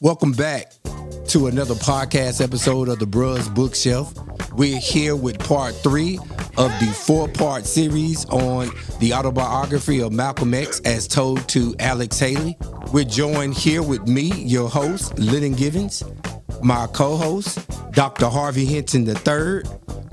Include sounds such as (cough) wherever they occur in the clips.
Welcome back to another podcast episode of the Bruz Bookshelf. We're here with part three of the four part series on the autobiography of Malcolm X as told to Alex Haley. We're joined here with me, your host, Lennon Givens, my co host, Dr. Harvey Hinton III,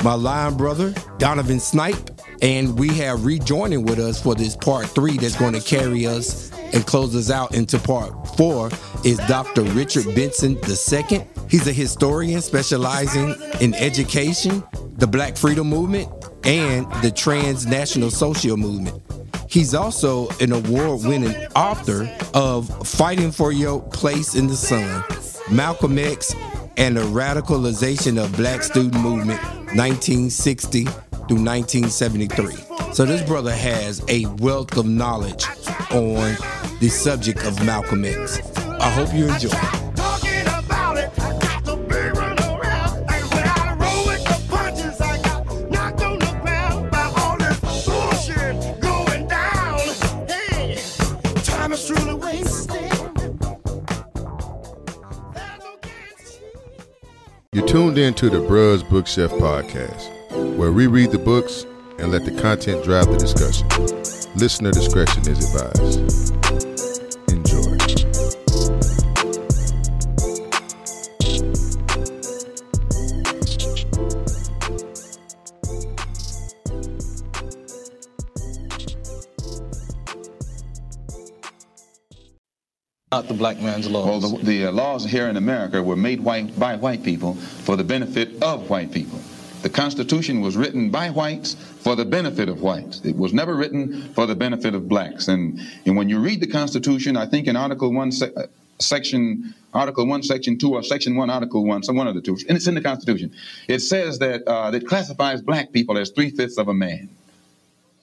my line brother, Donovan Snipe, and we have rejoining with us for this part three that's going to carry us and close us out into part four is Dr. Richard Benson II. He's a historian specializing in education, the Black Freedom Movement, and the transnational social movement. He's also an award winning author of Fighting for Your Place in the Sun, Malcolm X, and the Radicalization of Black Student Movement, 1960 through 1973. So this brother has a wealth of knowledge on the subject of Malcolm X. I hope you enjoy. You're tuned in to the Bruz Bookshelf podcast, where we read the books and let the content drive the discussion. Listener discretion is advised. Enjoy. Not the black man's laws. Well, the, the uh, laws here in America were made white by white people for the benefit of white people. The Constitution was written by whites for the benefit of whites. It was never written for the benefit of blacks. And, and when you read the Constitution, I think in Article 1, se- uh, Section Article 1, Section 2, or Section 1, Article 1, some one of the two, and it's in the Constitution, it says that uh, it classifies black people as three-fifths of a man.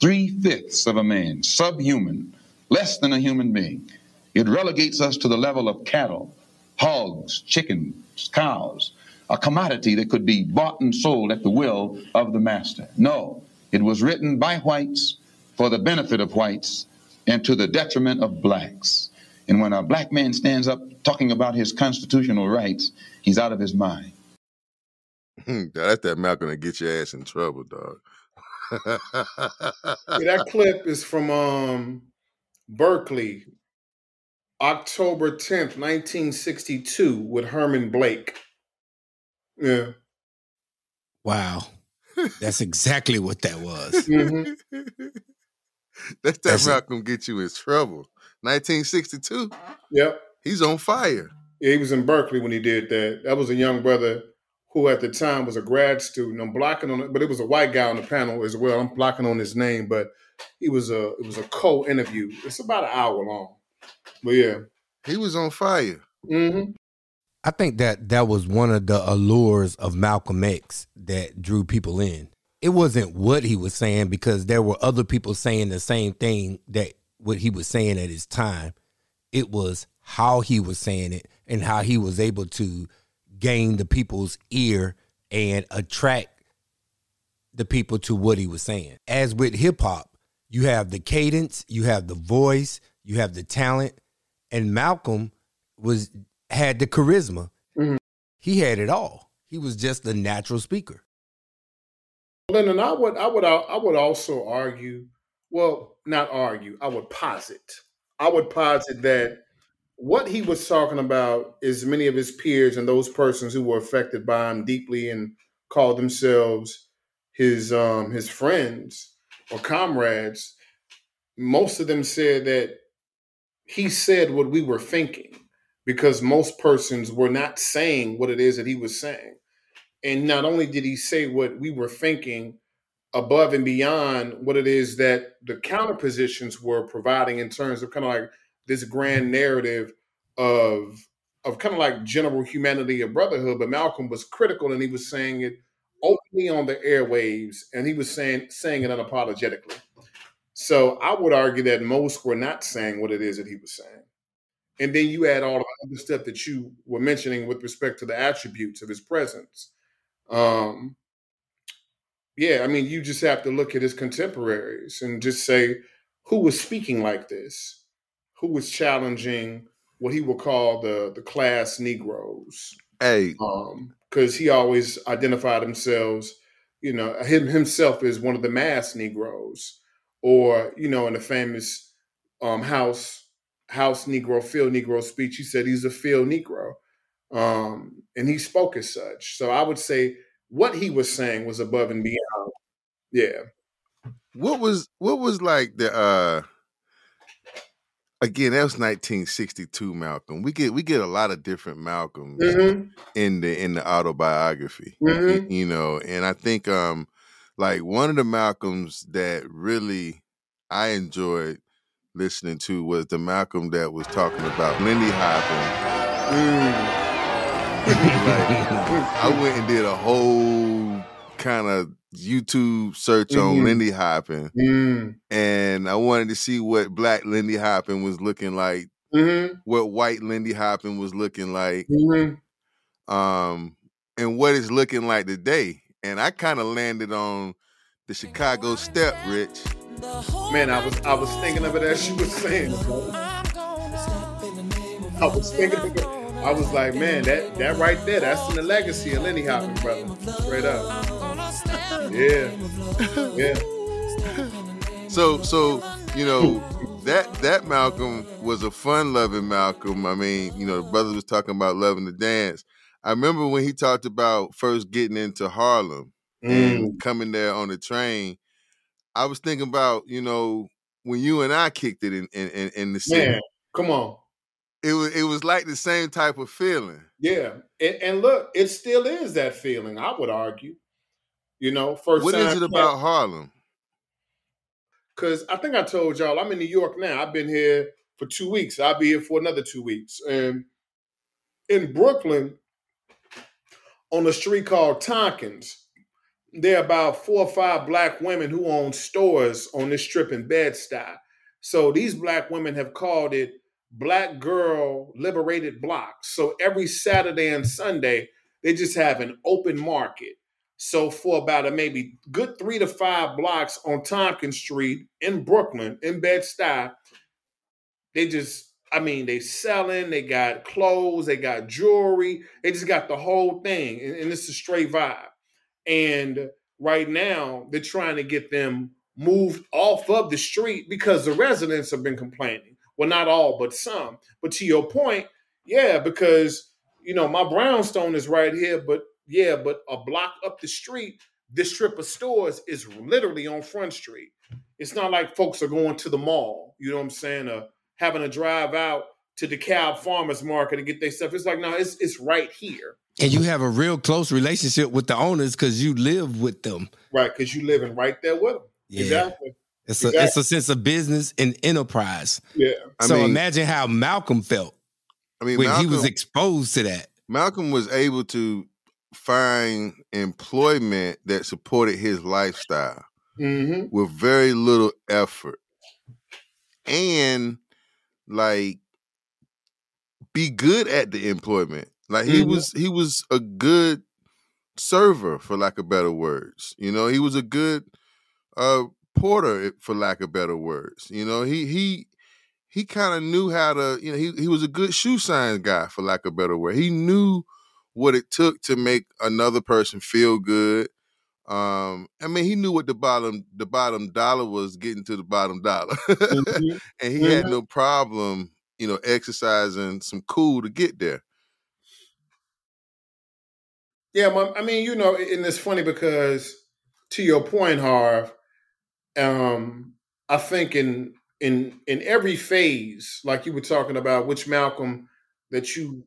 Three-fifths of a man, subhuman, less than a human being. It relegates us to the level of cattle, hogs, chickens, cows, a commodity that could be bought and sold at the will of the master. No, it was written by whites for the benefit of whites and to the detriment of blacks. And when a black man stands up talking about his constitutional rights, he's out of his mind. That's that Malcolm that get your ass in trouble, dog. (laughs) Yeah, that clip is from um, Berkeley, October 10th, 1962, with Herman Blake. Yeah. Wow. (laughs) That's exactly what that was. Mhm. That's (laughs) that That's it. Malcolm get you in trouble. 1962, Yep. he's on fire. Yeah, he was in Berkeley when he did that. That was a young brother who at the time was a grad student. I'm blocking on it, but it was a white guy on the panel as well. I'm blocking on his name, but he was a it was a co-interview. It's about an hour long. But yeah. He was on fire. hmm I think that that was one of the allures of Malcolm X that drew people in. It wasn't what he was saying because there were other people saying the same thing that what he was saying at his time. It was how he was saying it and how he was able to gain the people's ear and attract the people to what he was saying. As with hip hop, you have the cadence, you have the voice, you have the talent, and Malcolm was had the charisma. Mhm. He had it all. He was just a natural speaker. Lennon, I would I would I would also argue, well, not argue, I would posit. I would posit that what he was talking about is many of his peers and those persons who were affected by him deeply and called themselves his um his friends or comrades. Most of them said that he said what we were thinking because most persons were not saying what it is that he was saying. And not only did he say what we were thinking above and beyond what it is that the counter positions were providing in terms of kind of like this grand narrative of of kind of like general humanity or brotherhood, but Malcolm was critical and he was saying it openly on the airwaves and he was saying saying it unapologetically. So I would argue that most were not saying what it is that he was saying. And then you add all the other stuff that you were mentioning with respect to the attributes of his presence. Um, yeah, I mean, you just have to look at his contemporaries and just say who was speaking like this, who was challenging what he would call the the class Negroes. Hey, because um, he always identified himself, you know, him himself as one of the mass Negroes, or you know, in the famous um, house house Negro field Negro speech, he said he's a field Negro, um, and he spoke as such. So I would say what he was saying was above and beyond. Yeah. What was what was like the uh again that was 1962 Malcolm. We get we get a lot of different Malcolms mm-hmm. in the in the autobiography. Mm-hmm. You, you know, and I think um like one of the Malcolms that really I enjoyed listening to was the Malcolm that was talking about Lindy Hopping. Mm. (laughs) like, I (laughs) went and did a whole kind of YouTube search mm-hmm. on Lindy Hopping, mm. and I wanted to see what Black Lindy Hopping was looking like, mm-hmm. what White Lindy Hopping was looking like, mm-hmm. um, and what it's looking like today. And I kind of landed on the Chicago Step, Rich. Man, I was I was thinking of it as she was saying. I was thinking of it. I was like, man, that that right there, that's in the legacy of Lindy Hopping, brother. Straight up. Yeah. Yeah. So so, you know, that that Malcolm was a fun loving Malcolm. I mean, you know, the brother was talking about loving the dance. I remember when he talked about first getting into Harlem mm. and coming there on the train. I was thinking about, you know, when you and I kicked it in in, in the city. Man, come on it was it was like the same type of feeling. Yeah, and, and, look, it still is that feeling. I would argue. You know, first. What is it about Harlem? Because I think I told y'all I'm in New York now. I've been here for two weeks. I'll be here for another two weeks. And in Brooklyn, on a street called Tompkins, there are about four or five black women who own stores on this strip in Bed-Stuy. So these black women have called it black girl liberated blocks. So every Saturday and Sunday, they just have an open market. So for about a maybe good three to five blocks on Tompkins Street in Brooklyn, in Bed-Stuy, they just, I mean, they selling, they got clothes, they got jewelry, they just got the whole thing. And, and it's a straight vibe. And right now, they're trying to get them moved off of the street because the residents have been complaining. Well, not all, but some. But to your point, yeah, because you know my brownstone is right here, but yeah, but a block up the street, this strip of stores is literally on Front Street. It's not like folks are going to the mall. You know what I'm saying? Having to drive out to the DeKalb Farmers Market and get their stuff. It's like no, it's it's right here. And you have a real close relationship with the owners because you live with them. Right, because you're living right there with them. Yeah. Exactly. It's a it's a sense of business and enterprise. Yeah. so mean, imagine how Malcolm felt. I mean, when Malcolm, he was exposed to that. Malcolm was able to find employment that supported his lifestyle mm-hmm. with very little effort, and like be good at the employment. Like he mm-hmm. was, he was a good server, for lack of better words. You know, he was a good uh porter, for lack of better words. You know, he he he kind of knew how to. You know, he he was a good shoe sign guy, for lack of better word. He knew what it took to make another person feel good. Um, I mean, he knew what the bottom the bottom dollar was getting to the bottom dollar, (laughs) mm-hmm. and he mm-hmm. had no problem, you know, exercising some cool to get there. Yeah, I mean, you know, and it's funny because to your point, Harv, um, I think in in in every phase, like you were talking about, which Malcolm that you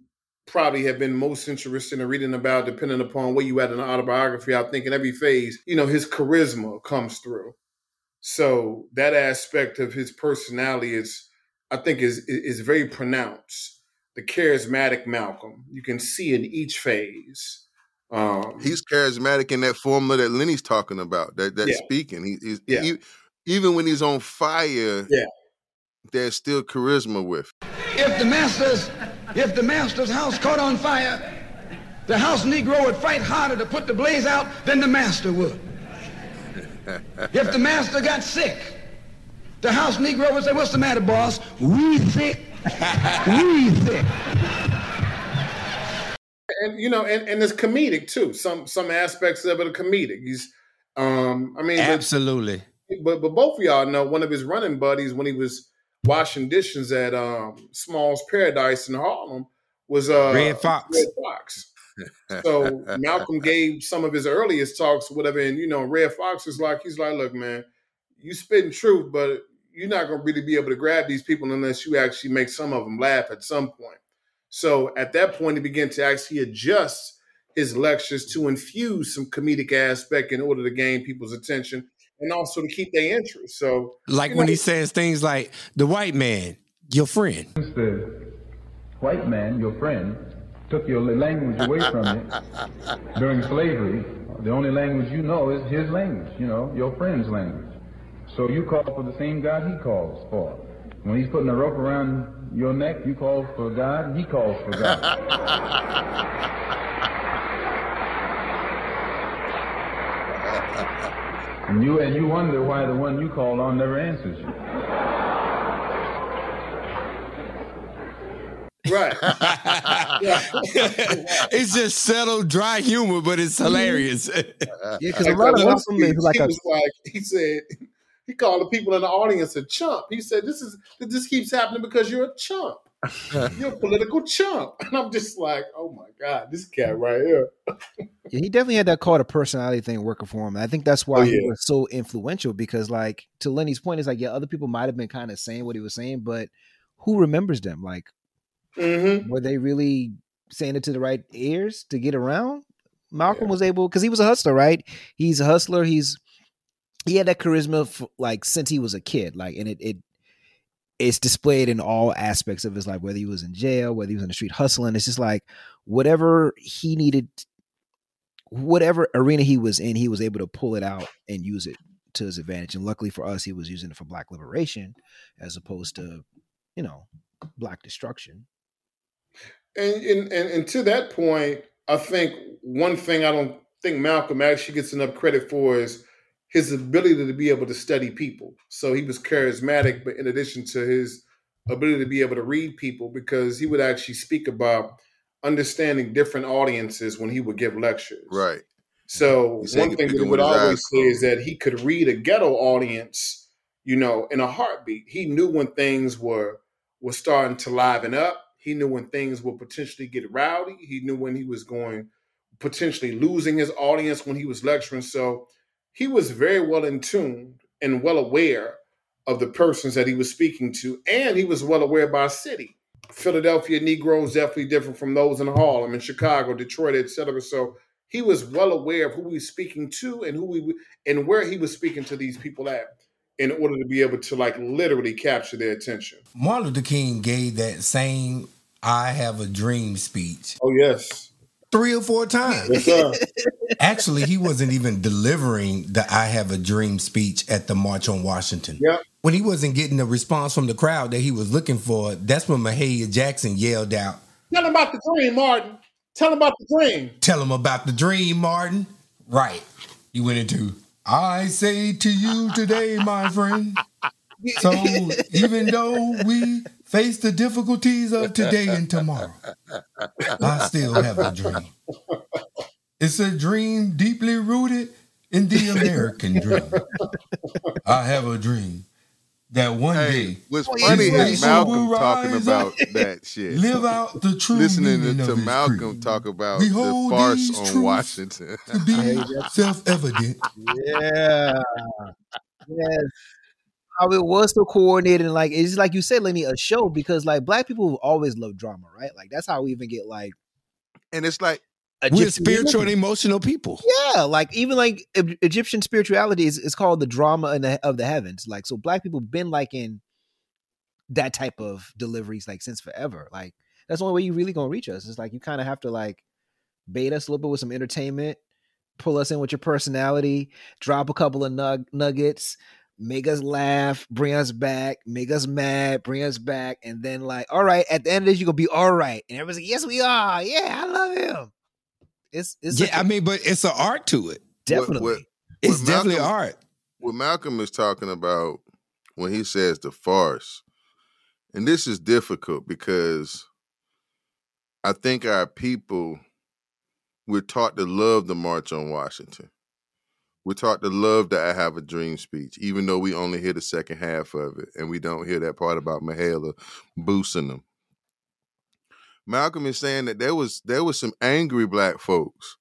probably have been most interested in reading about, depending upon where you at in the autobiography. I think in every phase, you know, his charisma comes through. So that aspect of his personality is, I think, is is very pronounced. The charismatic Malcolm you can see in each phase. Um, he's charismatic in that formula that Lenny's talking about. That that yeah. speaking. He, he's yeah. he, even when he's on fire. Yeah. There's still charisma with. If the master's if the master's house caught on fire, the house Negro would fight harder to put the blaze out than the master would. if the master got sick, the house Negro would say, "What's the matter, boss? We sick." we thick. And you know, and, and it's comedic too. Some some aspects of it are comedic. He's um I mean absolutely. But but both of y'all know one of his running buddies when he was washing dishes at um Small's Paradise in Harlem was uh Redd Foxx. Redd Foxx. So Malcolm gave some of his earliest talks, whatever, and you know, Redd Foxx is like, he's like, look, man, you spitting truth, but you're not gonna really be able to grab these people unless you actually make some of them laugh at some point. So at that point, he began to actually adjust his lectures to infuse some comedic aspect in order to gain people's attention and also to keep their interest. So, like when know, he says things like the white man, your friend, the white man, your friend, took your language away from you during slavery. The only language you know is his language, you know, your friend's language. So you call for the same God he calls for. When he's putting a rope around your neck, you call for God, he calls for God. (laughs) and you and you wonder why the one you called on never answers you. Right. (laughs) it's just settled, dry humor, but it's mm-hmm. hilarious. yeah, because (laughs) a lot of Muslims is like he a. like he said he called the people in the audience a chump. He said, "This is this keeps happening because you're a chump. (laughs) you're a political chump." (laughs) And I'm just like, "Oh my god, this cat right here." (laughs) yeah, he definitely had that cult of personality thing working for him. I think that's why oh, yeah. he was so influential because, like, to Lenny's point, is like, yeah, other people might have been kind of saying what he was saying, but who remembers them? Like, Mm-hmm. Were they really saying it to the right ears to get around? Malcolm yeah. was able because he was a hustler, right? He's a hustler. He's he had that charisma for, like since he was a kid, like, and it it it's displayed in all aspects of his life, whether he was in jail, whether he was in the street hustling. It's just like whatever he needed, whatever arena he was in, he was able to pull it out and use it to his advantage. And luckily for us, he was using it for black liberation as opposed to, you know, black destruction. And, and and and to that point, I think one thing I don't think Malcolm actually gets enough credit for is his ability to be able to study people. So he was charismatic, but in addition to his ability to be able to read people, because he would actually speak about understanding different audiences when he would give lectures. Right. So one thing that he would always say is that he could read a ghetto audience, you know, in a heartbeat. He knew when things were were starting to liven up he knew when things would potentially get rowdy. He knew when he was going potentially losing his audience when he was lecturing. So he was very well in tune and well aware of the persons that he was speaking to, and he was well aware by city. Philadelphia Negroes definitely different from those in Harlem, in Chicago, Detroit, etc. So he was well aware of who he was speaking to and who he and where he was speaking to these people at in order to be able to like literally capture their attention. Martin Luther King gave that same "I Have a Dream" speech. Oh yes, three or four times. Yes, (laughs) Actually, he wasn't even delivering the "I Have a Dream" speech at the March on Washington. Yeah. When he wasn't getting the response from the crowd that he was looking for, that's when Mahalia Jackson yelled out, "Tell him about the dream, Martin. Tell him about the dream. Tell him about the dream, Martin." Right. He went into I say to you today, my friend. So (laughs) even though we face the difficulties of today and tomorrow, (laughs) I still have a dream. It's a dream deeply rooted in the (laughs) American dream. I have a dream that one hey, day was funny is Malcolm talking about that shit. Live out the truth. Listening to Malcolm talk about Behold the farce on Washington. to be self-evident. Yeah. Yes. How it was so coordinated and like it's like you said, Lenny, a show because like black people always love drama, right? Like that's how we even get like and it's like we're spiritual and emotional people. Yeah, like even like Egyptian spirituality is, is called the drama the, of the heavens. Like so, black people been like in that type of deliveries like since forever. Like that's the only way you really gonna reach us. It's like you kind of have to like bait us a little bit with some entertainment, pull us in with your personality, drop a couple of nug- nuggets, make us laugh, bring us back, make us mad, bring us back, and then like, all right, at the end of this, you're gonna be all right. And everybody's like, yes, we are. Yeah, I love him. It's, it's yeah, I mean, but it's an art to it. Definitely, what, what, it's what definitely Malcolm, art. What Malcolm is talking about when he says the farce and this is difficult because I think our people we're taught to love the March on Washington. We're taught to love the I Have a Dream speech, even though we only hear the second half of it and we don't hear that part about Mahalia boosting them. Malcolm is saying that there was there was some angry black folks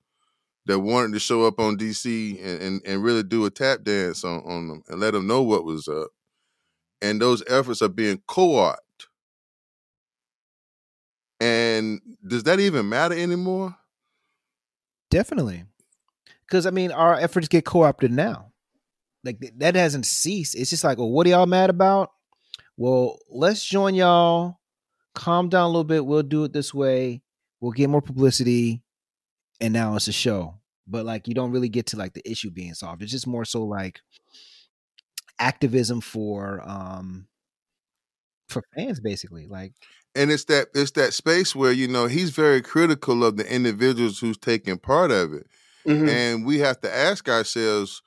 that wanted to show up on DC and, and, and really do a tap dance on, on them and let them know what was up. And those efforts are being co-opted. And does that even matter anymore? Definitely. Because I mean, our efforts get co-opted now. Like that hasn't ceased. It's just like, well, what are y'all mad about? Well, let's join y'all. Calm down a little bit. We'll do it this way. We'll get more publicity. And now it's a show. But like you don't really get to like the issue being solved. It's just more so like activism for um for fans basically. Like and it's that it's that space where you know he's very critical of the individuals who's taking part of it mm-hmm. and we have to ask ourselves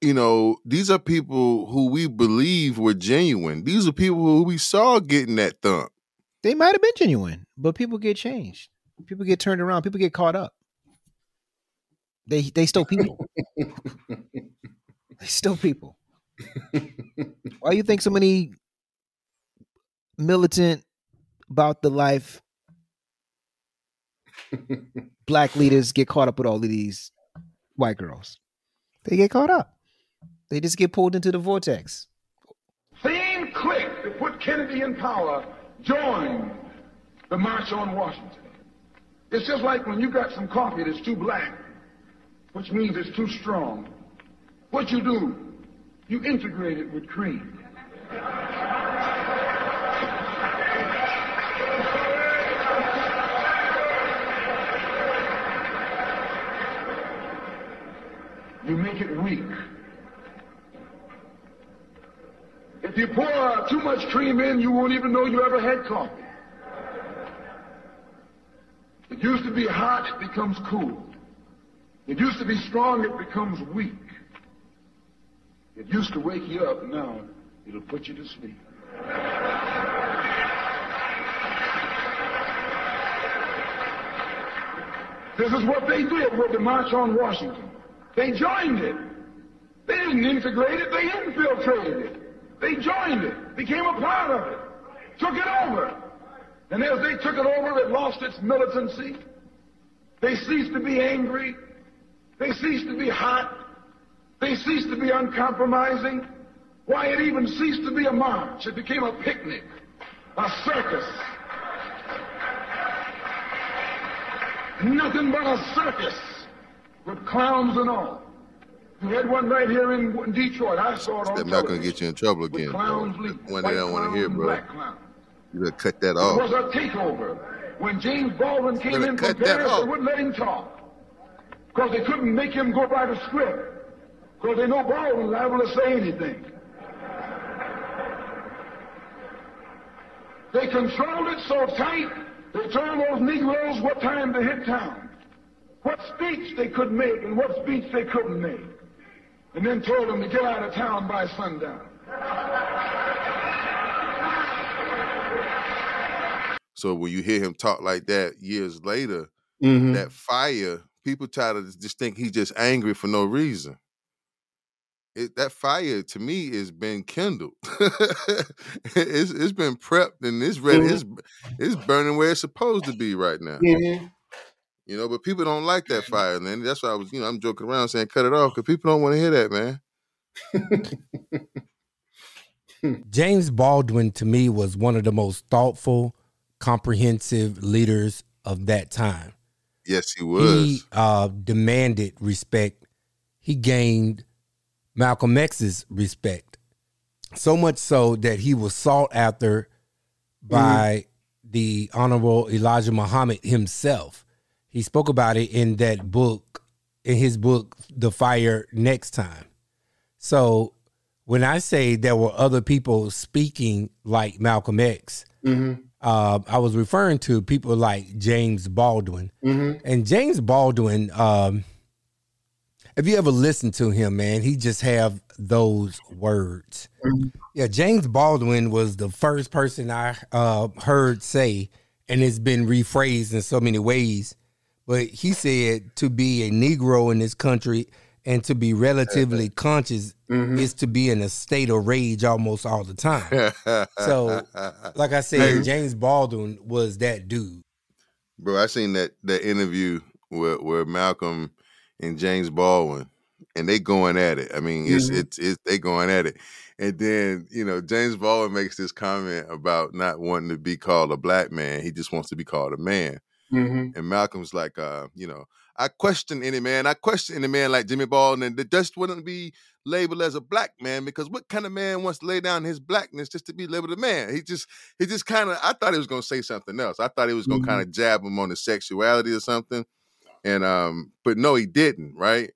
you know these are people who we believe were genuine. These are people who we saw getting that thump. They might have been genuine but people get changed. People get turned around. People get caught up. They they still people. They still people. Why do you think so many militant about the life black leaders get caught up with all of these white girls. They get caught up. They just get pulled into the vortex. Same clique that put Kennedy in power joined the March on Washington. It's just like when you got some coffee that's too black, which means it's too strong. What you do, you integrate it with cream. You make it weak. If you pour too much cream in, you won't even know you ever had coffee. It used to be hot, it becomes cool. It used to be strong, it becomes weak. It used to wake you up, now it'll put you to sleep. This is what they did with the March on Washington. They joined it. They didn't integrate it, they infiltrated it. They joined it, became a part of it, took it over. And as they took it over, it lost its militancy. They ceased to be angry. They ceased to be hot. They ceased to be uncompromising. Why, it even ceased to be a march. It became a picnic, a circus. Nothing but a circus with clowns and all. You had one right here in, in Detroit. I saw it on That's not going to get you in trouble again. Clowns One they don't want to hear, bro. You better cut that off. It was a takeover. When James Baldwin came in from Paris, they wouldn't let him talk. Because they couldn't make him go by the script. Because they know Baldwin's liable to say anything. They controlled it so tight, they told those Negroes what time to hit town what speech they could make and what speech they couldn't make, and then told them to get out of town by sundown. So when you hear him talk like that years later, mm-hmm. that fire, people try to just think he's just angry for no reason. It, that fire to me has been kindled. (laughs) it's, it's been prepped and it's ready. Mm-hmm. It's, it's burning where it's supposed to be right now. Mm-hmm. You know, but people don't like that fire, man. That's why I was, you know, I'm joking around saying cut it off because people don't want to hear that, man. (laughs) James Baldwin to me was one of the most thoughtful, comprehensive leaders of that time. Yes, he was. He uh, demanded respect. He gained Malcolm X's respect. So much so that he was sought after by mm. the Honorable Elijah Muhammad himself he spoke about it in that book, in his book, The Fire Next Time. So when I say there were other people speaking like Malcolm X, mm-hmm. uh, I was referring to people like James Baldwin. Mm-hmm. And James Baldwin, um, if you ever listen to him, man, he just have those words. Mm-hmm. Yeah, James Baldwin was the first person I uh, heard say, and it's been rephrased in so many ways. But he said to be a Negro in this country and to be relatively (laughs) conscious mm-hmm. is to be in a state of rage almost all the time. (laughs) so, like I said, James Baldwin was that dude. Bro, I seen that that interview where where Malcolm and James Baldwin and they going at it. I mean, it's mm-hmm. it's it's they going at it. And then, you know, James Baldwin makes this comment about not wanting to be called a black man. He just wants to be called a man. Mm-hmm. And Malcolm's like, uh, you know, I question any man. I question any man like Jimmy Baldwin and that just wouldn't be labeled as a black man because what kind of man wants to lay down his blackness just to be labeled a man? He just he just kind of I thought he was gonna say something else. I thought he was gonna mm-hmm. kind of jab him on his sexuality or something. And um, but no, he didn't, right?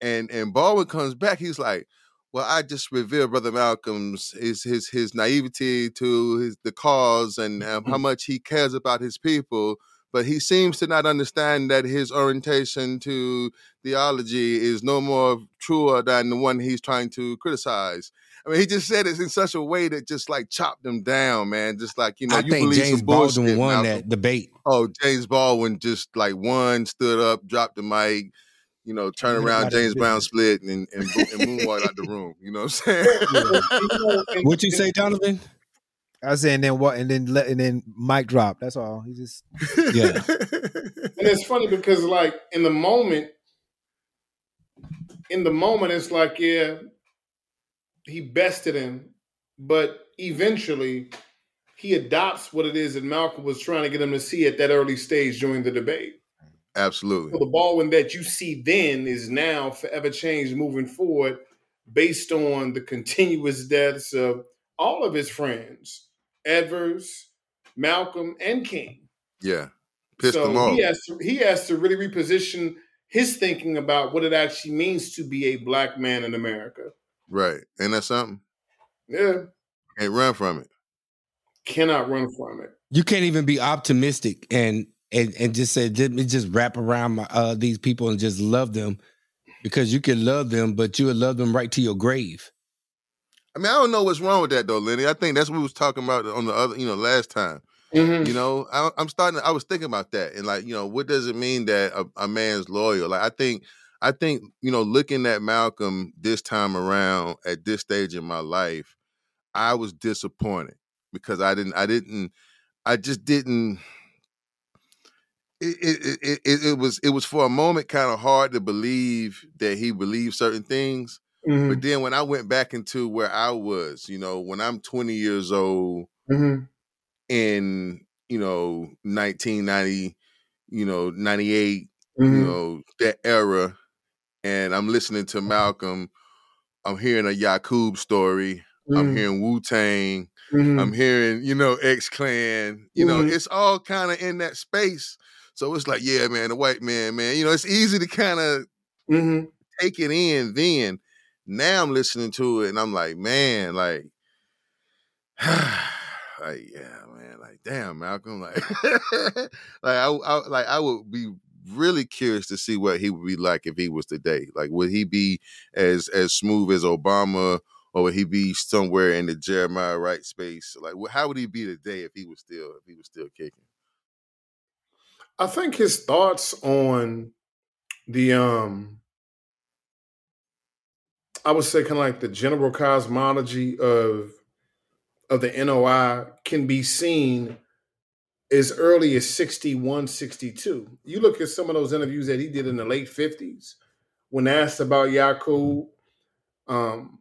And and Baldwin comes back, he's like, Well, I just revealed Brother Malcolm's his his his naivety to his the cause and um, how mm-hmm. much he cares about his people but he seems to not understand that his orientation to theology is no more truer than the one he's trying to criticize. I mean, he just said it in such a way that just like chopped him down, man. Just like you know, I you think believe James some Baldwin won Now, that debate. Oh, James Baldwin just like won, stood up, dropped the mic, you know, turn around, James Brown split, and and, and moonwalk out the room. You know what I'm (laughs) saying? What (laughs) you say, Donovan? I was saying then what, and then let, and then mic drop. That's all. He just Yeah. (laughs) And it's funny because like in the moment, in the moment, it's like, yeah, he bested him, but eventually he adopts what it is that Malcolm was trying to get him to see at that early stage during the debate. Absolutely. So the Baldwin that you see then is now forever changed moving forward based on the continuous deaths of all of his friends, Evers, Malcolm, and King. Yeah. Pissed so him off. he has to he has to really reposition his thinking about what it actually means to be a black man in America. Right. Ain't that something? Yeah. Can't run from it. Cannot run from it. You can't even be optimistic and and and just say let me just wrap around my, uh, these people and just love them because you can love them, but you would love them right to your grave. I mean, I don't know what's wrong with that though, Lenny. I think that's what we was talking about on the other, you know, last time. Mhm. You know, I, I'm starting. To, I was thinking about that, and like, you know, what does it mean that a, a man's loyal? Like, I think, I think, you know, looking at Malcolm this time around at this stage in my life, I was disappointed because I didn't, I didn't, I just didn't. It it, it, it, it was it was for a moment kind of hard to believe that he believed certain things, Mhm. but then when I went back into where I was, you know, when I'm 20 years old Mhm. in you know 1990 you know 98 Mhm. you know that era and i'm listening to malcolm i'm hearing a yakub story i'm Mhm. hearing wu-tang Mhm. i'm hearing you know x-clan you know Mhm. it's all kind of in that space so it's like yeah man the white man man you know it's easy to kind of Mhm. take it in then now i'm listening to it and i'm like man like (sighs) like yeah man like damn malcolm like (laughs) like I, I like i would be really curious to see what he would be like if he was today like would he be as as smooth as obama or would he be somewhere in the jeremiah wright space? Like how would he be today if he was still if he was still kicking? I think his thoughts on the um I would say kind of like the general cosmology of of the NOI can be seen as early as 61, 62. You look at some of those interviews that he did in the late 50s when asked about Yakub, um,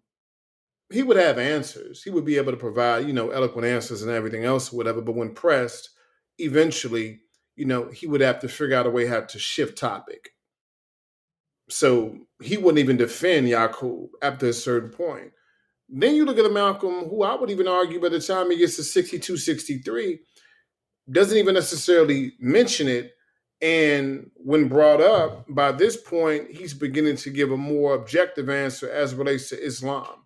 he would have answers. He would be able to provide, you know, eloquent answers and everything else, whatever. But when pressed, eventually, you know, he would have to figure out a way how to shift topic. So he wouldn't even defend Yakub after a certain point. Then you look at Malcolm, who I would even argue by the time he gets to 62, 63, doesn't even necessarily mention it. And when brought up, by this point, he's beginning to give a more objective answer as relates to Islam.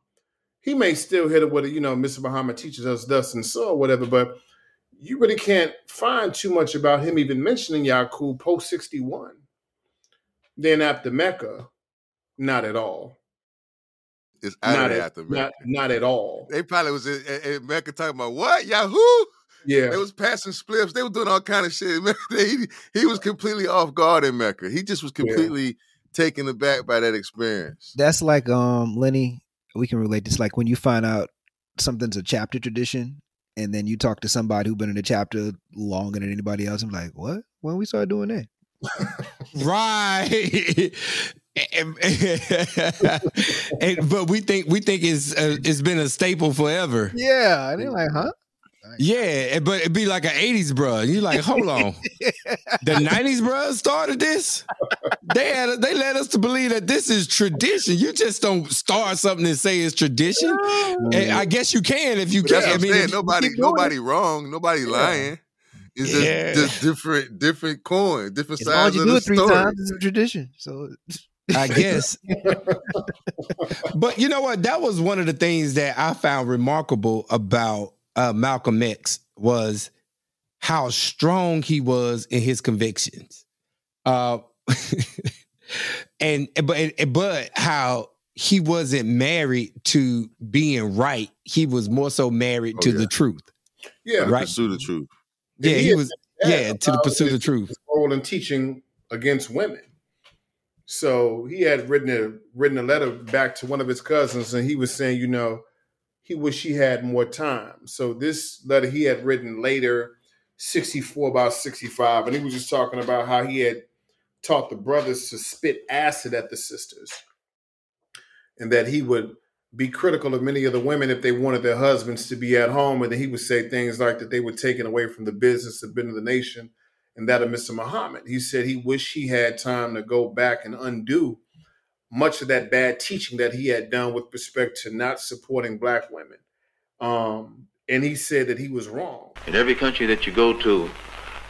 He may still hit it with, you know, Mr. Muhammad teaches us thus and so, or whatever, but you really can't find too much about him even mentioning Yakub post 61. Then after Mecca, Not at all. It's out Not of at, after Mecca. not at all. They probably was in, in, in Mecca talking about what Yakub. Yeah. They was passing spliffs. They were doing all kind of shit. (laughs) he, he was completely off guard in Mecca. He just was completely taken aback by that experience. That's like um Lenny. We can relate this. Like when you find out something's a chapter tradition, and then you talk to somebody who's been in the chapter longer than anybody else. I'm like, what? When we started doing that? Right. (laughs) and, (laughs) and- but we think we think it's uh, it's been a staple forever. Yeah, and they're like, huh? Yeah, but it'd be like an '80s bro. You're like, hold (laughs) on, the '90s bro started this. They had they led us to believe that this is tradition. You just don't start something and say it's tradition. And I guess you can if you But can. that's what I I'm mean, saying. Nobody, keep doing it. nobody wrong. Nobody lying. It's just, Yeah. just different, different coin, different As long as sides you of do it three story. times, it's a tradition. So I (laughs) guess. (laughs) but you know what? That was one of the things that I found remarkable about uh, Malcolm X was how strong he was in his convictions. Uh, (laughs) and but but how he wasn't married to being right. He was more so married Oh, to yeah. the truth. Yeah. The Right. Pursuit of truth. Yeah, he he was. Yeah, to the pursuit of truth. role in teaching against women. So he had written a written a letter back to one of his cousins, and he was saying, you know, he wished he had more time. So this letter he had written later, 64, about 65, and he was just talking about how he had taught the brothers to spit acid at the sisters. And that he would be critical of many of the women if they wanted their husbands to be at home, and then he would say things like that they were taken away from the business of building the nation and that of Mr. Muhammad. He said he wished he had time to go back and undo much of that bad teaching that he had done with respect to not supporting black women. Um, and he said that he was wrong. In every country that you go to,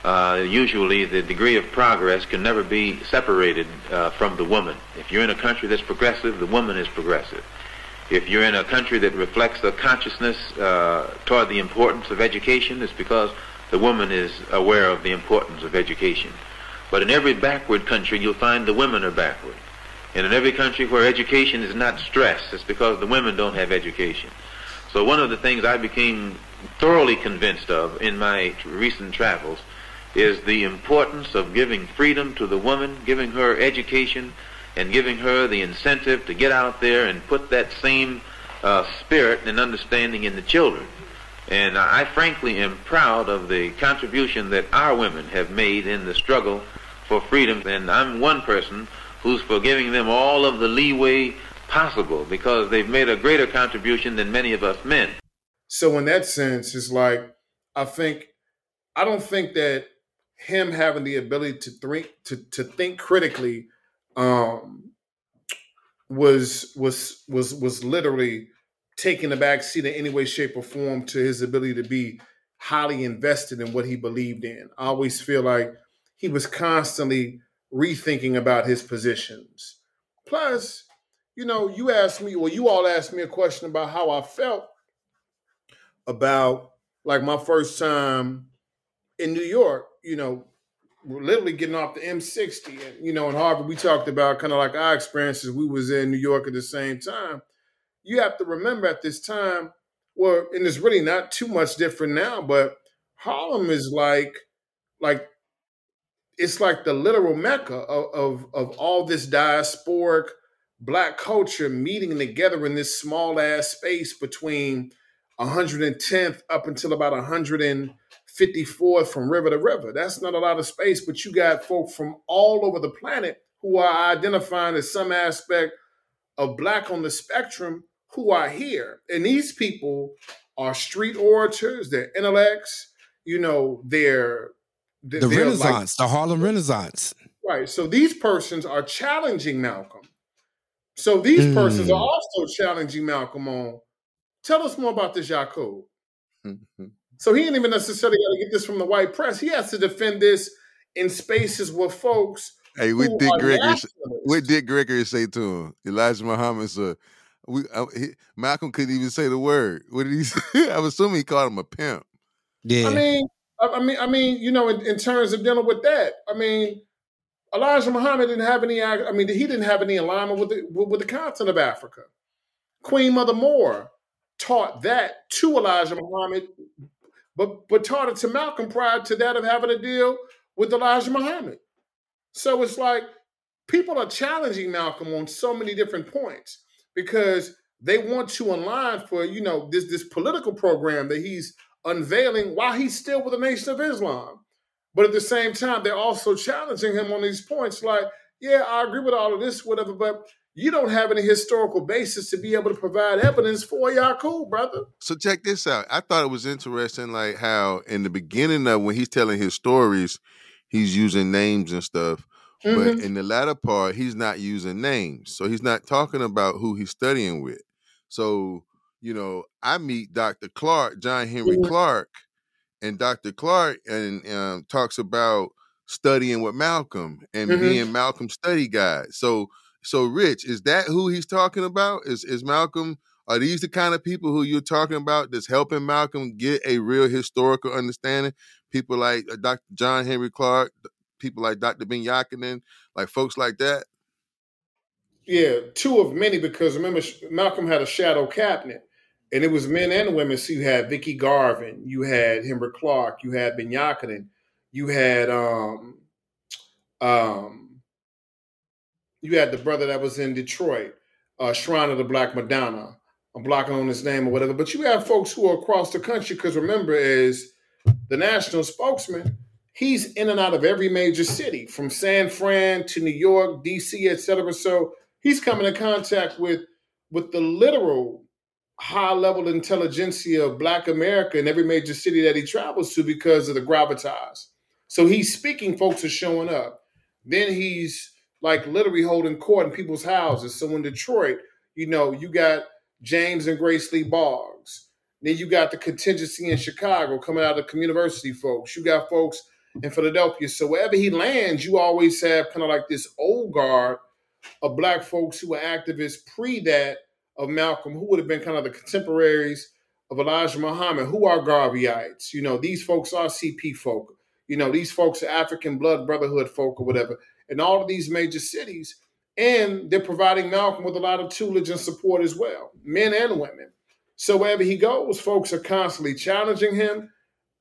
uh, usually the degree of progress can never be separated uh, from the woman. If you're in a country that's progressive, the woman is progressive. If you're in a country that reflects a consciousness uh, toward the importance of education, it's because the woman is aware of the importance of education. But in every backward country, you'll find the women are backward. And in every country where education is not stressed, it's because the women don't have education. So one of the things I became thoroughly convinced of in my recent travels is the importance of giving freedom to the woman, giving her education, and giving her the incentive to get out there and put that same uh, spirit and understanding in the children. And I frankly am proud of the contribution that our women have made in the struggle for freedom. And I'm one person who's for giving them all of the leeway possible because they've made a greater contribution than many of us men. So in that sense, it's like I think I don't think that him having the ability to think to, to think critically um, was was was was literally taking the back seat in any way, shape, or form to his ability to be highly invested in what he believed in. I always feel like he was constantly rethinking about his positions. Plus, you know, you asked me, or you all asked me a question about how I felt about like my first time in New York, you know, literally getting off the M60. And, you know, in Harvard, we talked about kind of like our experiences. We was in New York at the same time. You have to remember at this time, well, and it's really not too much different now, but Harlem is like, like, it's like the literal mecca of, of, of all this diasporic black culture meeting together in this small ass space between 110th up until about 154th from river to river. That's not a lot of space, but you got folk from all over the planet who are identifying as some aspect of black on the spectrum who are here. And these people are street orators, they're intellects, you know, they're The they're like- Renaissance, the Harlem Renaissance. Right. So these persons are challenging Malcolm. So these persons Mm. are also challenging Malcolm on. Tell us more about this Yakub. So he ain't even necessarily got to get this from the white press. He has to defend this in spaces where folks. Hey, what who did are Gregory? What did Gregory say to him? Elijah Muhammad said, "We uh, he, Malcolm couldn't even say the word. What did he (laughs) say? I'm assuming he called him a pimp. Yeah. I mean, I, I mean, I mean, you know, in, in terms of dealing with that, I mean, Elijah Muhammad didn't have any. I mean, he didn't have any alignment with the with the continent of Africa. Queen Mother Moore taught that to Elijah Muhammad, but but taught it to Malcolm prior to that of having a deal with Elijah Muhammad. So it's like people are challenging Malcolm on so many different points because they want to align for you know this this political program that he's unveiling while he's still with the Nation of Islam. But at the same time, they're also challenging him on these points. Like, yeah, I agree with all of this, whatever, but you don't have any historical basis to be able to provide evidence for Yakub, brother. So check this out. I thought it was interesting, like how in the beginning of when he's telling his stories, he's using names and stuff. Mm-hmm. But in the latter part, he's not using names. So he's not talking about who he's studying with. So, you know, I meet Dr. Clarke, John Henrik mm-hmm. Clarke, and Dr. Clarke and um, talks about studying with Malcolm and mm-hmm. being Malcolm's study guide. So so Rich, is that who he's talking about? Is is Malcolm are these the kind of people who you're talking about that's helping Malcolm get a real historical understanding? People like uh, Dr. John Henrik Clarke, people like Dr. Ben Jochannan, like folks like that? Yeah, two of many because remember Malcolm had a shadow cabinet and it was men and women. So you had Vicki Garvin, you had Henrik Clarke, you had Ben Jochannan, you had um um you had the brother that was in Detroit, uh, Shrine of the Black Madonna. I'm blocking on his name or whatever. But you have folks who are across the country because remember, as the national spokesman, he's in and out of every major city, from San Fran to New York, DC, etc. So he's coming in contact with with the literal high level intelligentsia of Black America in every major city that he travels to because of the gravitas. So he's speaking, folks are showing up. Then he's like literally holding court in people's houses. So in Detroit, you know, you got James and Grace Lee Boggs. Then you got the contingency in Chicago coming out of the university folks. You got folks in Philadelphia. So wherever he lands, you always have kind of like this old guard of black folks who were activists pre that of Malcolm, who would have been kind of the contemporaries of Elijah Muhammad, who are Garveyites. You know, these folks are CP folk. You know, these folks are African blood brotherhood folk or whatever. In all of these major cities. And they're providing Malcolm with a lot of tutelage and support as well, men and women. So wherever he goes, folks are constantly challenging him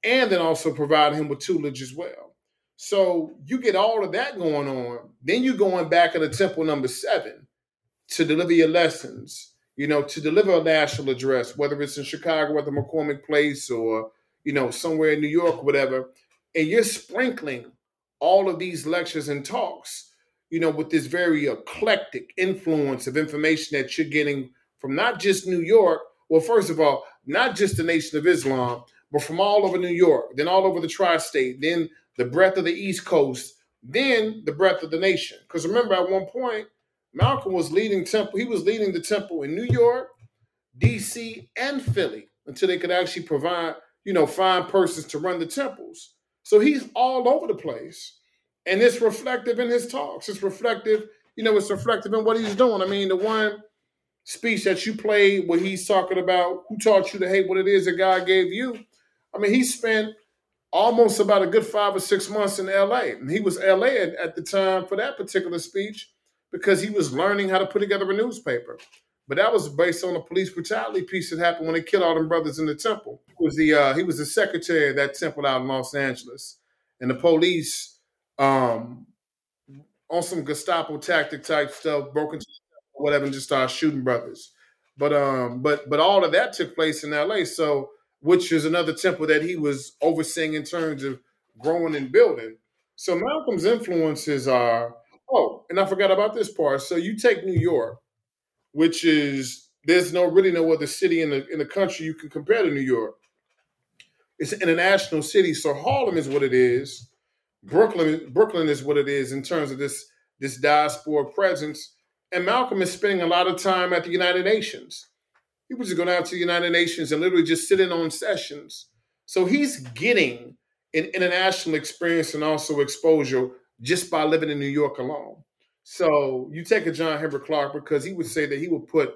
and then also providing him with tutelage as well. So you get all of that going on. Then you're going back the temple number seven to deliver your lessons, you know, to deliver a national address, whether it's in Chicago at the McCormick Place or, you know, somewhere in New York, whatever. And you're sprinkling all of these lectures and talks, you know, with this very eclectic influence of information that you're getting from not just New York. Well, first of all, not just the Nation of Islam, but from all over New York, then all over the tri state, then the breadth of the East Coast, then the breadth of the nation. Because remember, at one point, Malcolm was leading temple, he was leading the temple in New York, DC, and Philly until they could actually provide, you know, find persons to run the temples. So he's all over the place. And it's reflective in his talks. It's reflective, you know, it's reflective in what he's doing. I mean, the one speech that you played where he's talking about who taught you to hate what it is that God gave you I mean, he spent almost about a good five or six months in LA. And he was LA at, at, the time for that particular speech because he was learning how to put together a newspaper. But that was based on a police brutality piece that happened when they killed all them brothers in the temple. He was the uh, he was the secretary of that temple out in Los Angeles, and the police, um, on some Gestapo tactic type stuff, broke into whatever, and just started shooting brothers. But um, but but all of that took place in L.A. So which is another temple that he was overseeing in terms of growing and building. So Malcolm's influences are, oh, and I forgot about this part. So you take New York, which is there's no really no other city in the in the country you can compare to New York. It's an international city, so Harlem is what it is. Brooklyn, Brooklyn is what it is in terms of this this diaspora presence. And Malcolm is spending a lot of time at the United Nations. He was just go down to the United Nations and literally just sitting on sessions. So he's getting an international experience and also exposure just by living in New York alone. So you take a John Henrik Clarke because he would say that he would put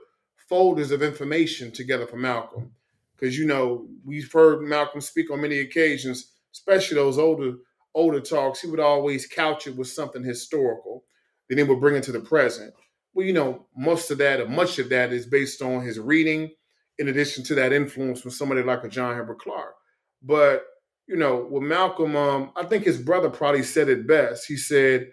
folders of information together for Malcolm. Because you know, we've heard Malcolm speak on many occasions, especially those older older talks, he would always couch it with something historical. Then he would bring it to the present. Well, you know, most of that or much of that is based on his reading, in addition to that influence from somebody like a John Herbert Clarke. But you know, with Malcolm, um, I think his brother probably said it best. He said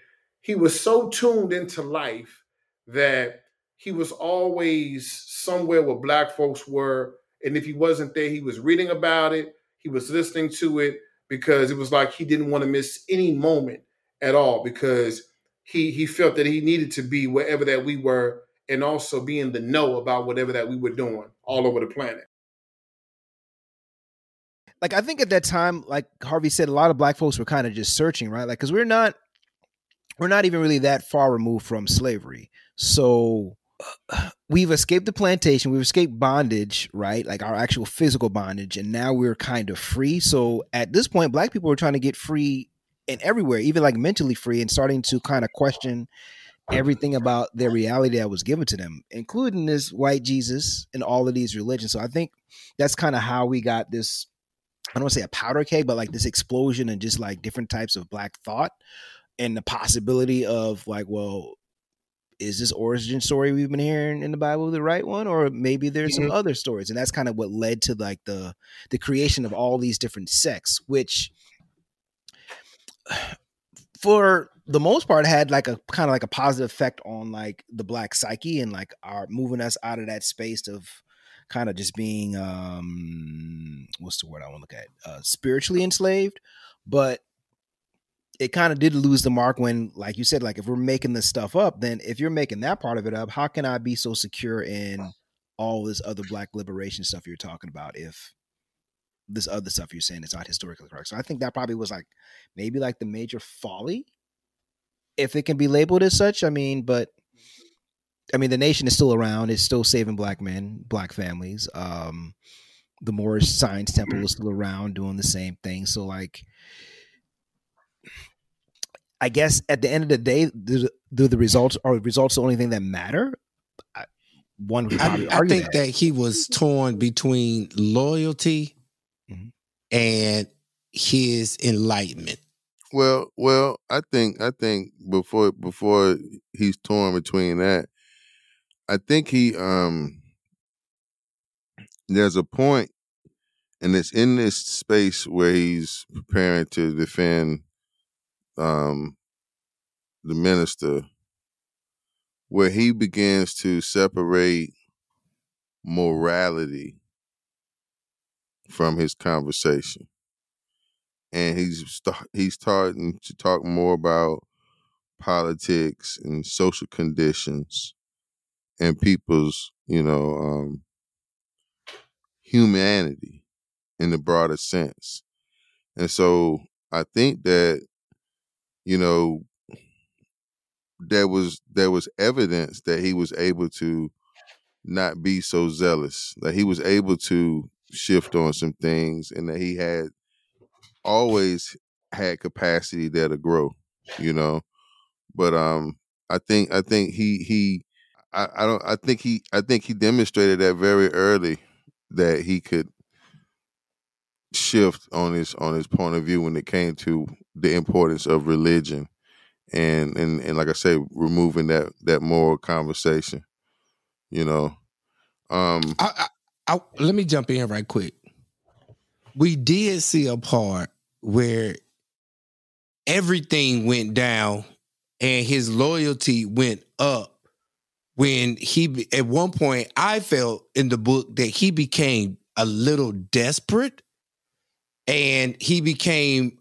he was so tuned into life that he was always somewhere where black folks were. And if he wasn't there, he was reading about it, he was listening to it because it was like he didn't want to miss any moment at all because he he felt that he needed to be wherever that we were and also be in the know about whatever that we were doing all over the planet like I think at that time, like Harvey said, a lot of black folks were kind of just searching, right? Like because we're not we're not even really that far removed from slavery. So (sighs) we've escaped the plantation, we've escaped bondage, right? Like our actual physical bondage, and now we're kind of free. So at this point, black people are trying to get free and everywhere, even like mentally free, and starting to kind of question everything about their reality that was given to them, including this white Jesus and all of these religions. So I think that's kind of how we got this I don't want to say a powder keg, but like this explosion and just like different types of black thought and the possibility of like, well, is this origin story we've been hearing in the Bible the right one, or maybe there's mm-hmm. some other stories, and that's kind of what led to like the the creation of all these different sects, which (sighs) for the most part had like a kind of like a positive effect on like the black psyche and like our moving us out of that space of kind of just being um what's the word I want to look at? Uh, spiritually enslaved, but it kind of did lose the mark when, like you said, like if we're making this stuff up, then if you're making that part of it up, how can I be so secure in all this other black liberation stuff you're talking about if this other stuff you're saying is not historically correct? So I think that probably was like maybe like the major folly, if it can be labeled as such. I mean, but I mean, the nation is still around. It's still saving black men, black families. Um, the Moorish Science Temple is still around doing the same thing. So, like, I guess at the end of the day, do, do the results are the results the only thing that matter? I, one would I, I think that. that. he was torn between loyalty mm-hmm. and his enlightenment. Well, well, I think I think before before he's torn between that, I think he um there's a point and it's in this space where he's preparing to defend um the minister where he begins to separate morality from his conversation and he's st- he's starting to talk more about politics and social conditions and people's, you know, um, humanity in the broader sense. And so I think that, you know, there was there was evidence that he was able to not be so zealous, that he was able to shift on some things and that he had always had capacity there to grow, you know. But um I think I think he he I, I don't. I think he. I think he demonstrated that very early that he could shift on his on his point of view when it came to the importance of religion and and and like I say, removing that that moral conversation. You know, um, I, I, I, let me jump in right quick. We did see a part where everything went down and his loyalty went up when he at one point I felt in the book that he became a little desperate and he became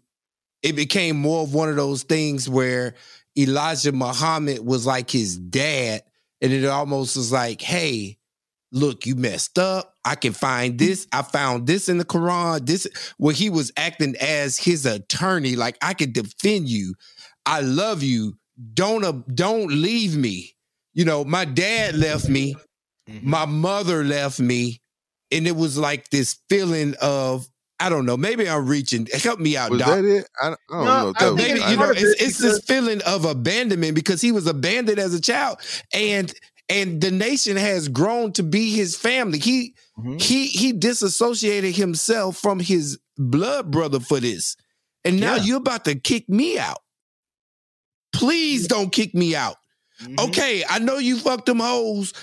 it became more of one of those things where Elijah Muhammad was like his dad. And it almost was like hey look you messed up. I can find this. I found this in the Quran. This where he was acting as his attorney. Like I can defend you. I love you. Don't uh, don't leave me. You know, my dad left me, mm-hmm. my mother left me, and it was like this feeling of I don't know. Maybe I'm reaching. Help me out, was Doc. that it? I, I don't no, know. maybe you know, it's, it's this feeling of abandonment because he was abandoned as a child, and and the nation has grown to be his family. He mm-hmm. he he disassociated himself from his blood brother for this, and now yeah. you're about to kick me out. Please don't kick me out. Mm-hmm. Okay, I know you fucked them hoes.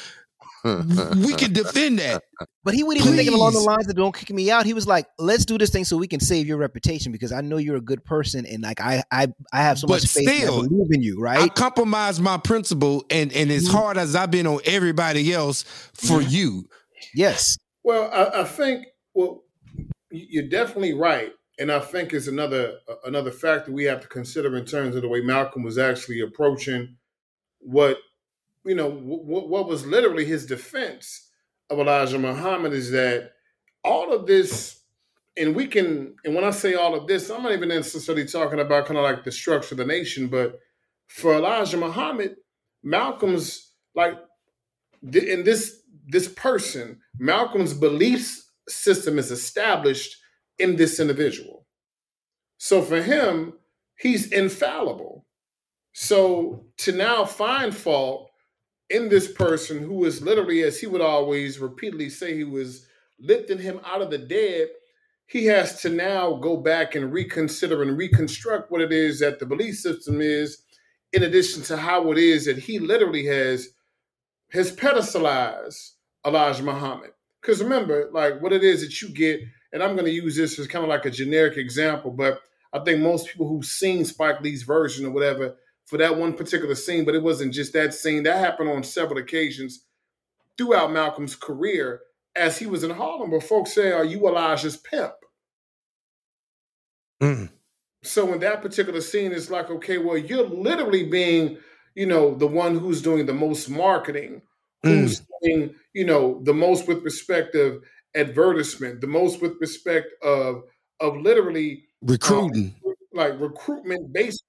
We can defend that. But he wasn't even thinking along the lines of "Don't kick me out." He was like, "Let's do this thing so we can save your reputation because I know you're a good person and like I I, I have so but much faith still, and I believe in you." Right? I compromise my principle, and and as mm-hmm. hard as I've been on everybody else for mm-hmm. you. Yes. Well, I, I think well, you're definitely right and I think is another another factor we have to consider in terms of the way Malcolm was actually approaching what you know what, what was literally his defense of Elijah Muhammad is that all of this, and we can, and when I say all of this, I'm not even necessarily talking about kind of like the structure of the nation, but for Elijah Muhammad, Malcolm's like, in this this person, Malcolm's belief system is established in this individual. So for him, he's infallible. So to now find fault in this person who is literally, as he would always repeatedly say, he was lifting him out of the dead, he has to now go back and reconsider and reconstruct what it is that the belief system is, in addition to how it is that he literally has has pedestalized Elijah Muhammad. Because remember, like what it is that you get and I'm going to use this as kind of like a generic example, but I think most people who've seen Spike Lee's version or whatever for that one particular scene, but it wasn't just that scene. That happened on several occasions throughout Malcolm's career as he was in Harlem, where folks say, Are you Elijah's pimp? Mm. So in that particular scene, it's like, okay, well, you're literally being, you know, the one who's doing the most marketing, who's mm. doing, you know, the most with respect of advertisement, the most with respect of of literally recruiting, um, like recruitment based,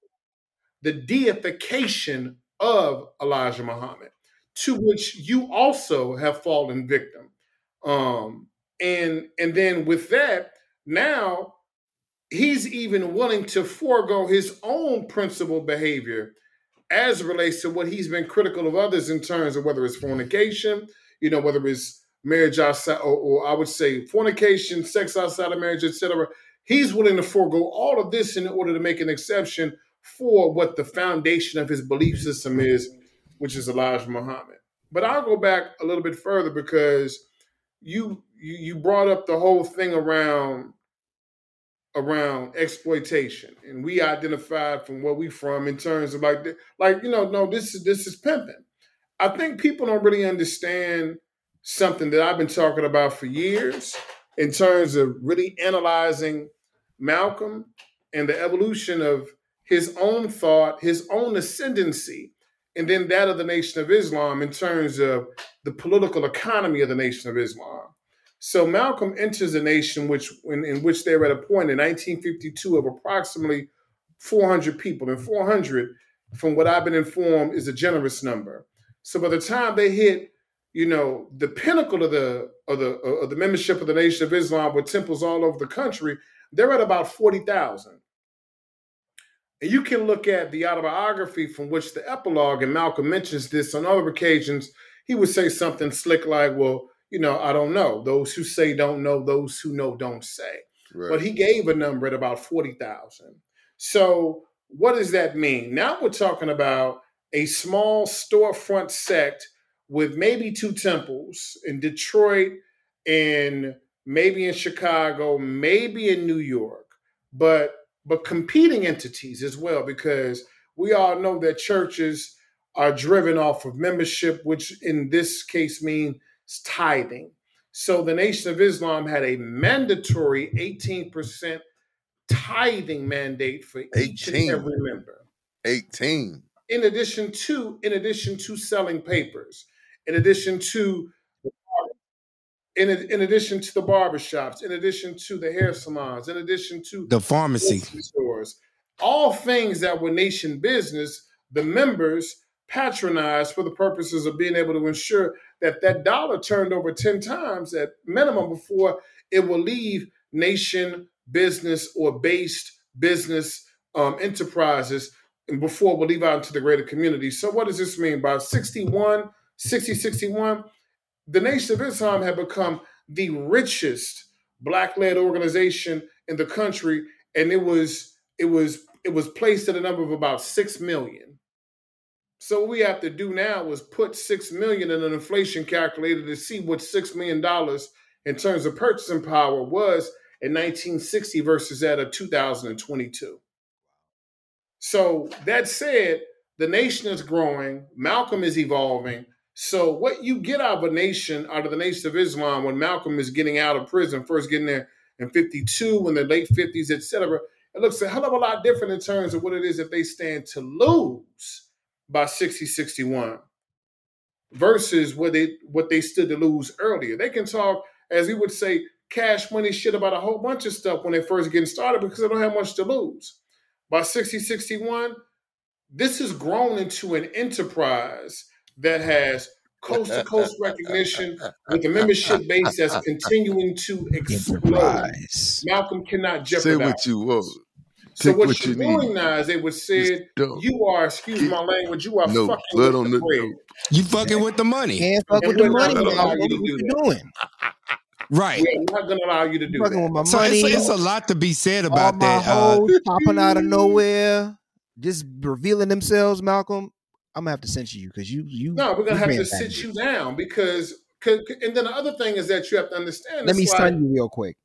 the deification of Elijah Muhammad, to which you also have fallen victim. Um, and and then with that, now he's even willing to forego his own principal behavior as relates to what he's been critical of others in terms of whether it's fornication, you know, whether it's marriage outside, or, or I would say fornication, sex outside of marriage, etc. He's willing to forego all of this in order to make an exception for what the foundation of his belief system is, which is Elijah Muhammad. But I'll go back a little bit further because you you brought up the whole thing around around exploitation, and we identified from where we from in terms of like like you know no this is this is pimping. I think people don't really understand something that I've been talking about for years in terms of really analyzing Malcolm and the evolution of his own thought, his own ascendancy, and then that of the Nation of Islam in terms of the political economy of the Nation of Islam. So Malcolm enters a nation which, in, in which they're at a point in 1952 of approximately 400 people, and 400, from what I've been informed, is a generous number. So by the time they hit you know, the pinnacle of the of the of the membership of the Nation of Islam with temples all over the country, they're at about 40,000. And you can look at the autobiography from which the epilogue, and Malcolm mentions this on other occasions, he would say something slick like, well, you know, I don't know. Those who say don't know, those who know don't say. Right. But he gave a number at about 40,000. So what does that mean? Now we're talking about a small storefront sect with maybe two temples in Detroit and maybe in Chicago, maybe in New York, but but competing entities as well, because we all know that churches are driven off of membership, which in this case means tithing. So the Nation of Islam had a mandatory 18% tithing mandate for 18. each and every member. 18. In addition to in addition to selling papers in addition to in, in addition to the barbershops, in addition to the hair salons, in addition to the pharmacy stores, all things that were nation business, the members patronized for the purposes of being able to ensure that that dollar turned over 10 times at minimum before it will leave nation business or based business um, enterprises and before it will leave out into the greater community. So what does this mean? By 61, 60, 61, the Nation of Islam had become the richest black led organization in the country. And it was it was it was placed at a number of about six million. So what we have to do now is put six million in an inflation calculator to see what six million dollars in terms of purchasing power was in 1960 versus that of 2022. So that said, the nation is growing, Malcolm is evolving. So what you get out of a nation, out of the Nation of Islam, when Malcolm is getting out of prison, first getting there in 52, in the late 50s, etc., it looks a hell of a lot different in terms of what it is that they stand to lose by 60, 61 versus what they what they stood to lose earlier. They can talk, as we would say, cash money shit about a whole bunch of stuff when they first getting started because they don't have much to lose. By 60, 61, this has grown into an enterprise that has coast to coast recognition with a membership base that's continuing to explode. Malcolm cannot jeopardize. Say what you want. So Take what, what you're you need. doing now is they would say you are, excuse my language, you are No fucking blood with on the the bread. You fucking with the money. Can't fuck And with the money, not gonna allow Malcolm. you to What do you doing? Right. We are not going to allow you to do Fucking that. with my So it's, it's a lot to be said all about my that. Uh, popping out of nowhere, just revealing themselves, Malcolm. I'm gonna have to censor you because you you. No, we're gonna have to sit you down because. and then the other thing is that you have to understand. Let me like, stun you real quick.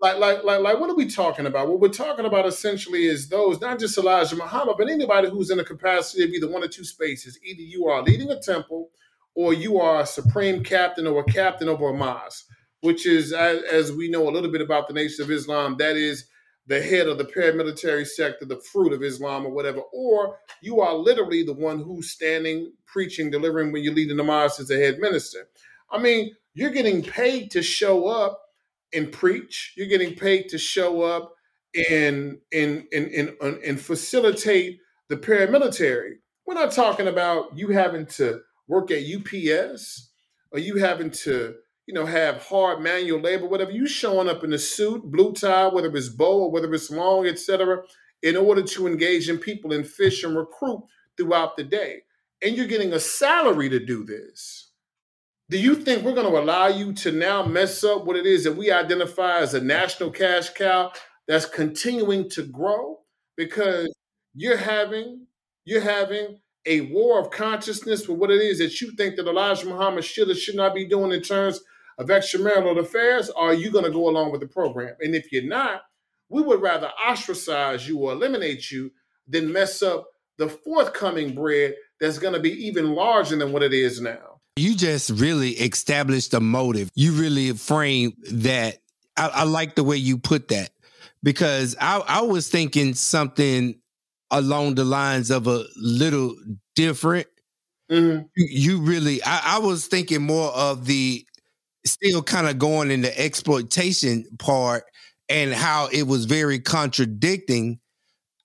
like, like, like, like, what are we talking about? What we're talking about essentially is those, not just Elijah Muhammad, but anybody who's in the capacity of either one or two spaces. Either you are leading a temple, or you are a supreme captain or a captain over a mosque, which is, as, as we know a little bit about the Nation of Islam, that is the head of the paramilitary sector, the fruit of Islam or whatever, or you are literally the one who's standing, preaching, delivering when you're leading the mosque as a head minister. I mean, you're getting paid to show up and preach. You're getting paid to show up and and and, and, and facilitate the paramilitary. We're not talking about you having to work at UPS or you having to you know have hard manual labor, whatever. You showing up in a suit, blue tie, whether it's bow or whether it's long, etc., in order to engage in people and fish and recruit throughout the day, and you're getting a salary to do this. Do you think we're going to allow you to now mess up what it is that we identify as a national cash cow that's continuing to grow because you're having you're having a war of consciousness with what it is that you think that Elijah Muhammad should or should not be doing in terms of extramarital affairs? Are you going to go along with the program? And if you're not, we would rather ostracize you or eliminate you than mess up the forthcoming bread that's going to be even larger than what it is now. you just really established a motive. You really framed that. I, I like the way you put that because I, I was thinking something along the lines of a little different. Mhm. You, you really, I, I was thinking more of the still kind of going in the exploitation part and how it was very contradicting.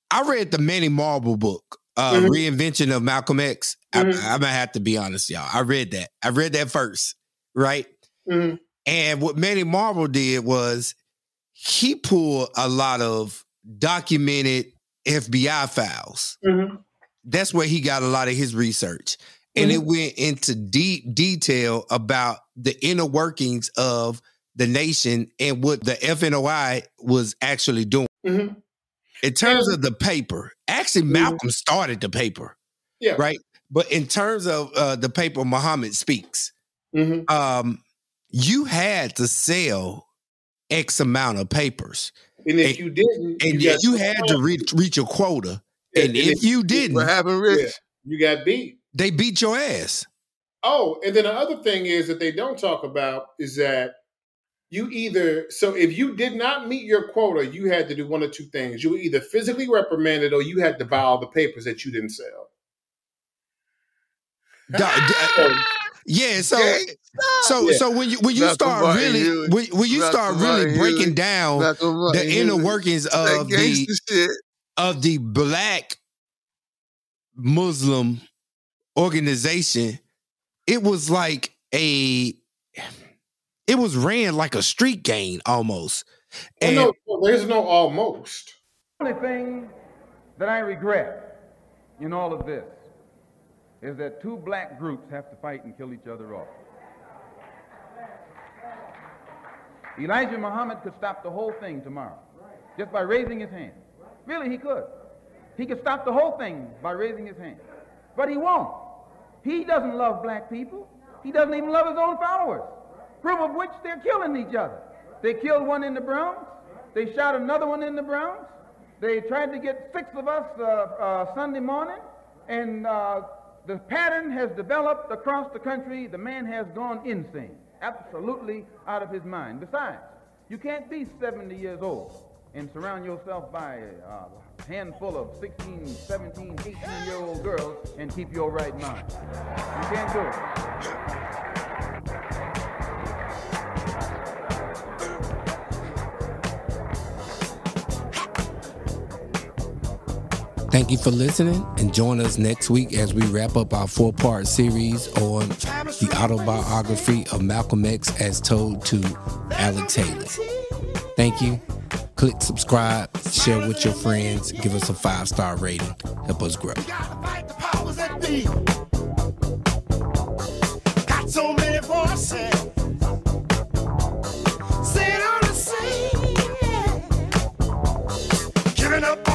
I read the Manning Marable book, uh, Mhm. Reinvention of Malcolm X. I, I'm gonna have to be honest, y'all. I read that. I read that first, right? Mhm. And what Manning Marable did was he pulled a lot of documented FBI files. Mhm. That's where he got a lot of his research. And it went into deep detail about the inner workings of the nation and what the FNOI was actually doing. Mhm. In terms of the paper, actually, Malcolm started the paper, Yeah. right? But in terms of uh, the paper, Muhammad speaks. Mhm. Um, you had to sell X amount of papers, And if you didn't, and got you, had to reach reach a quota. And, if you didn't, What happened, Rich? Yeah, you got beat. they beat your ass. Oh, and then the other thing is that they don't talk about is that you either so if you did not meet your quota, you had to do one or two things. You were either physically reprimanded or you had to buy all the papers that you didn't sell. Da- (laughs) da- yeah, so so Yeah. so when you when you Malcolm start Martin really Huey. when, when you start Malcolm really Martin breaking down Malcolm the inner Huey. workings of the shit. of the black Muslim organization, it was like a it was ran like a street gang almost. Well, And no, no, there's no almost. The only thing that I regret in all of this is that two black groups have to fight and kill each other off. Elijah Muhammad could stop the whole thing tomorrow just by raising his hand. Really, he could. He could stop the whole thing by raising his hand. But he won't. He doesn't love black people. He doesn't even love his own followers. Proof of which they're killing each other. They killed one in the Bronx. They shot another one in the Bronx. They tried to get six of us uh, uh, Sunday morning. And uh, the pattern has developed across the country. The man has gone insane, absolutely out of his mind. Besides, you can't be 70 years old and surround yourself by a handful of 16, 17, 18 year old girls and keep your right mind. You can't do it. Thank you for listening and join us next week as we wrap up our four part series on the autobiography of Malcolm X as told to Alex Haley. Thank you. Click subscribe, share with your friends, give us a five star rating, help us grow. Giving up